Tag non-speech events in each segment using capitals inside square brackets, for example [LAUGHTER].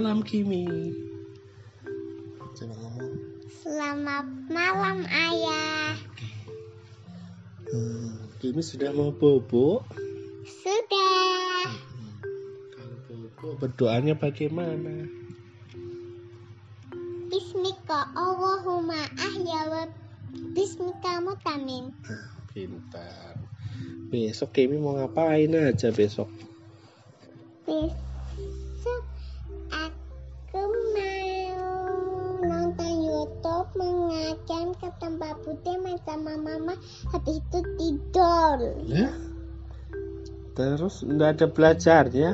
malam Kimi. Coba ngomong. Selamat malam ayah. Hmm, Kimi sudah mau bobo. Sudah. Kalau bobo berdoanya bagaimana? Bismika Allahumma ahya wa bismika mutamin. Ah, pintar. Besok Kimi mau ngapain aja besok? Besok tempat putih main sama mama habis itu tidur. Ya. Terus nggak ada belajarnya?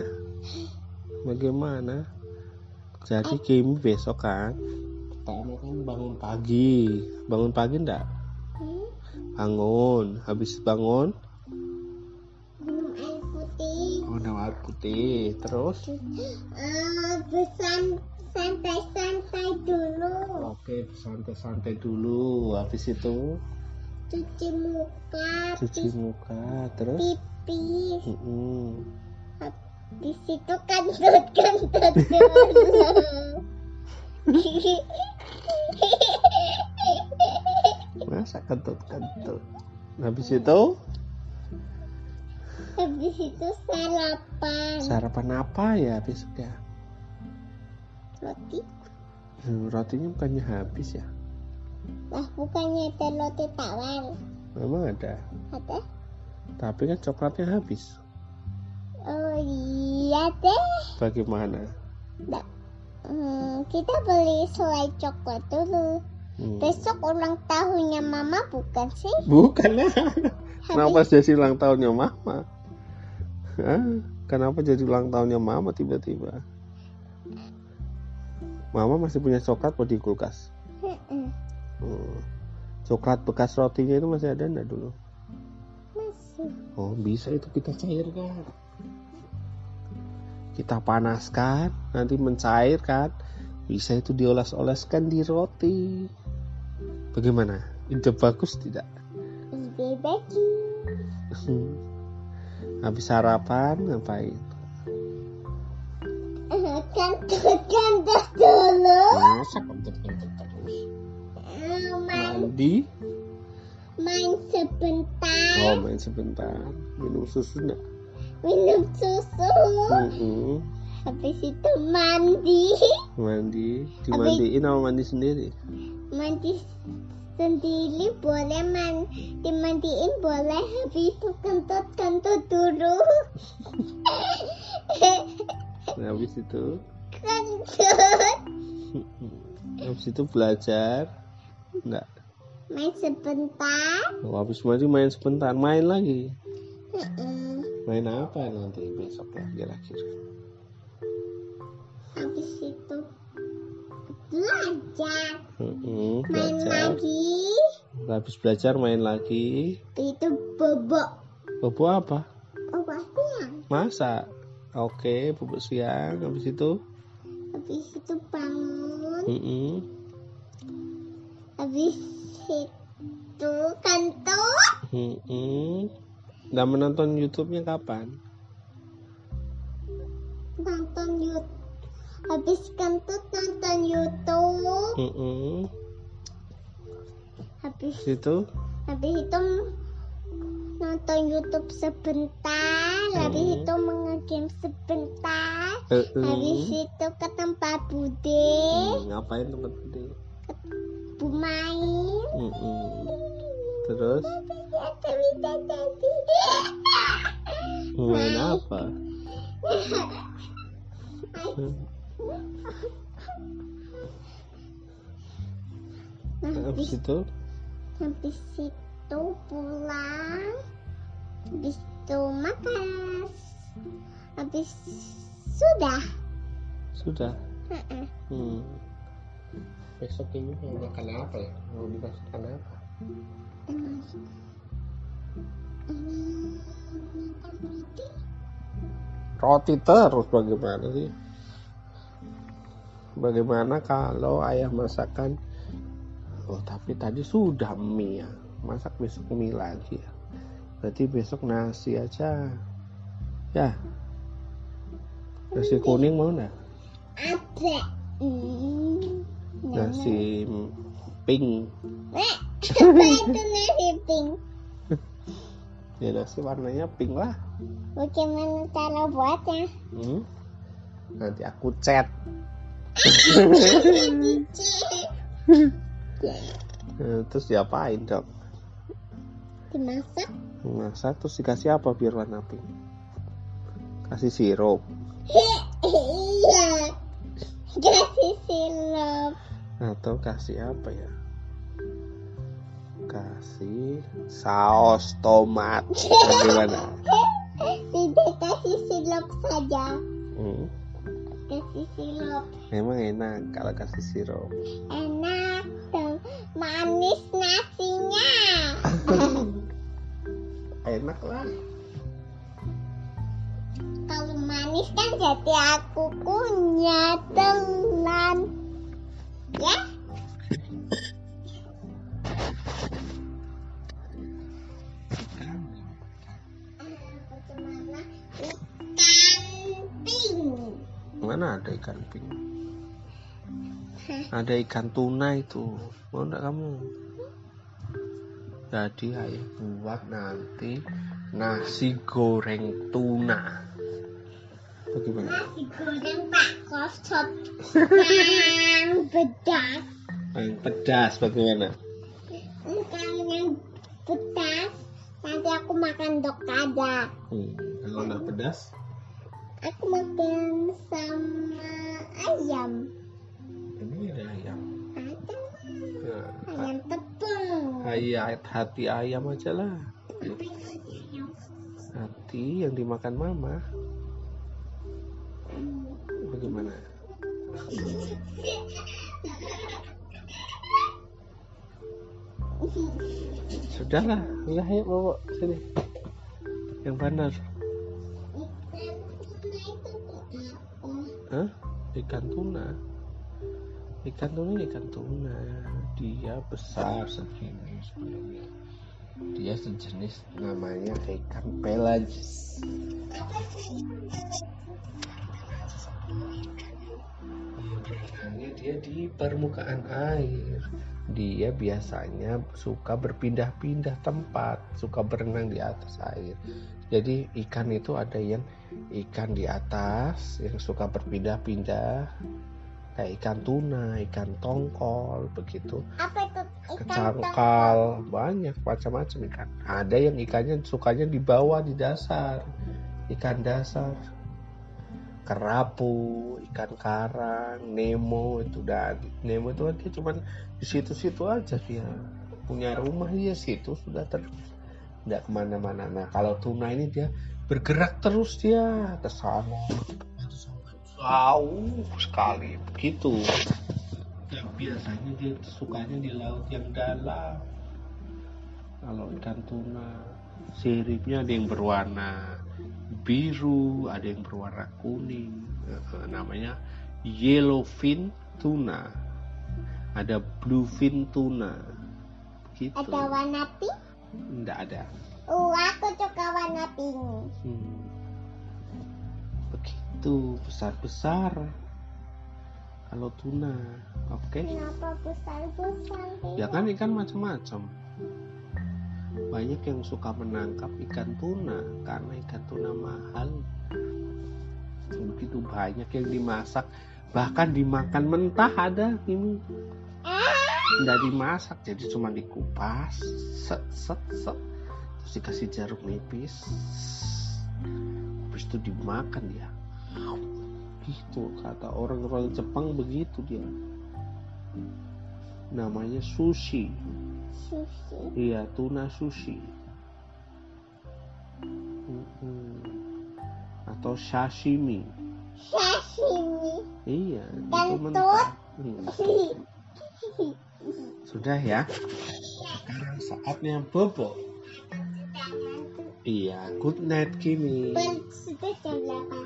Bagaimana? Jadi Kimi besok kan? Pertama kan bangun pagi. Bangun pagi enggak? Hmm? Bangun. Habis bangun, Minum air putih. oh, minum air putih. Terus? Eh, besan santai-santai dulu. Oke, santai-santai dulu. Habis itu Cuci muka, cuci muka. Terus? pipis. Mm-mm. Di situ kentut-kentut dulu. Masa kentut-kentut? Habis itu Habis itu sarapan sarapan apa ya besok ya? roti. Hmm, rotinya bukannya habis ya? Lah bukannya ada roti tawar. Memang ada. Ada? Tapi kan coklatnya habis. Oh iya deh. Bagaimana? Hmm, kita beli selai coklat dulu. Hmm. Besok ulang tahunnya mama bukan sih? Bukan lah. [LAUGHS] Kenapa jadi ulang tahunnya mama? Hah? Kenapa jadi ulang tahunnya mama tiba-tiba? Mama masih punya coklat buat di kulkas. Hmm. Coklat bekas rotinya itu masih ada enggak dulu? Masih. Oh bisa itu kita cairkan. Kita panaskan, nanti mencair kan. Bisa itu dioles-oleskan di roti. Bagaimana? Ide bagus tidak? Ide bagus. [LAUGHS] Habis sarapan ngapain? Kentut-kentut dulu. Masa kentut-kentut terus? Mandi? main sebentar. Oh main sebentar. Minum susu enggak? Minum susu. Mm-mm. Habis itu mandi. Mandi. Dimandiin sama mandi sendiri? Mandi sendiri boleh man dimandiin boleh habis itu kentut-kentut dulu. [LAUGHS] Nah, habis itu? kentut. [LAUGHS] Habis itu belajar? Enggak. Main sebentar. Oh, habis mandi main sebentar. Main lagi. Mm-mm. Main apa nanti besok kira-kira? Habis itu belajar. Mm-mm, Main belajar. lagi. Habis belajar main lagi. Itu bobok. Bobo apa? Bobok siang. Masak. Oke, bubuk siang. Habis itu? Habis itu bangun. Mm-mm. Habis itu kentut. Mm-mm. Nah, menonton YouTube-nya kapan? Nonton YouTube. Habis kentut nonton YouTube. Mm-mm. Habis Habis itu? habis itu nonton YouTube sebentar. Habis Hmm. itu mengegame sebentar. Eh, Habis eh. itu ke tempat bude. Hmm, ngapain teman gede? Bermain. Mm-mm. Terus main apa? Nah, Habis itu? habis itu pulang habis itu makan habis sudah Sudah. Hmm. Besok ini mau makan apa ya? Mau dimasakan apa? Makan roti Roti terus bagaimana sih? Bagaimana kalau ayah masakan? Oh tapi tadi sudah mie ya. Masak besok mie lagi ya. Berarti besok nasi aja. Ya. Nasi kuning mau enggak? Ada. Hmm. nasi pink apa itu nasi pink? ya nasi warnanya pink lah Bagaimana cara buatnya? hmm? nanti aku chat Eh, terus diapain dok Dimasak? masak terus dikasih apa biar warna pink kasih sirup iya. Kasih sirup. atau kasih apa ya kasih saus tomat bagaimana Tidak kasih sirup saja. hmm? Kasih sirup. emang enak kalau kasih sirup Enak tuh. Manis nasinya. [LAUGHS] enak lah Kalau manis kan jadi aku kunyah telan. Ya? Mana ada ikan pink Hah? ada ikan tuna itu mau enggak kamu jadi ayah buat nanti nasi goreng tuna bagaimana? Goreng pak kosot. Yang pedas. yang pedas bagaimana? Kalau yang pedas. Nanti aku makan dok aja. hmm, kalau nggak pedas? Aku makan sama ayam. ini ada ayam. Ada. Nah, ayam tepung. ayat hati ayam aja lah. Hati yang dimakan mama bagaimana? Sudahlah udah ayo bawa sini. Yang benar Hah? ikan tuna ikan tuna ikan tuna dia besar segini sebenarnya. Dia sejenis namanya ikan pelagis berenangnya dia di permukaan air. Dia biasanya suka berpindah-pindah tempat suka berenang di atas air. Jadi ikan itu ada yang ikan di atas yang suka berpindah-pindah. Kayak ikan tuna ikan tongkol begitu. Apa itu? Ikan kecangkal banyak macam-macam ikan. Ada yang ikannya sukanya di bawah di dasar. Ikan dasar kerapu ikan karang nemo itu dan nemo itu dia cuman di situ-situ aja dia punya rumah dia situ sudah terus. Tidak ke mana-mana. Nah kalau tuna ini dia bergerak terus dia ke sana. Jauh sekali begitu. Yang biasanya dia sukanya di laut yang dalam. Kalau ikan tuna siripnya ada yang berwarna biru ada yang berwarna kuning. Eh, namanya yellowfin tuna. Ada bluefin tuna. Gitu Ada warna pink? enggak ada. Oh, aku suka warna pink. Hmm. begitu. Besar-besar. Kalau tuna. Oke. Kenapa besar-besar? ya kan ikan macam-macam banyak yang suka menangkap ikan tuna karena ikan tuna mahal. Begitu banyak yang dimasak bahkan dimakan mentah ada ini. Nggak dimasak jadi cuma dikupas. Set set set. Terus dikasih jeruk nipis. Habis itu dimakan ya gitu kata orang-orang Jepang begitu dia. Namanya sushi Sushi. iya tuna sushi Mm-mm. atau sashimi Sashimi. iya itu mentah Hmm. [LAUGHS] sudah ya sekarang saatnya bobo iya good night Kimi sudah jam berapa?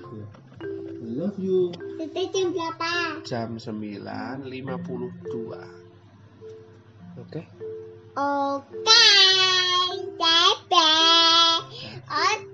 love you Sudah jam berapa? jam 9.52 oke Okay, bye, Okay.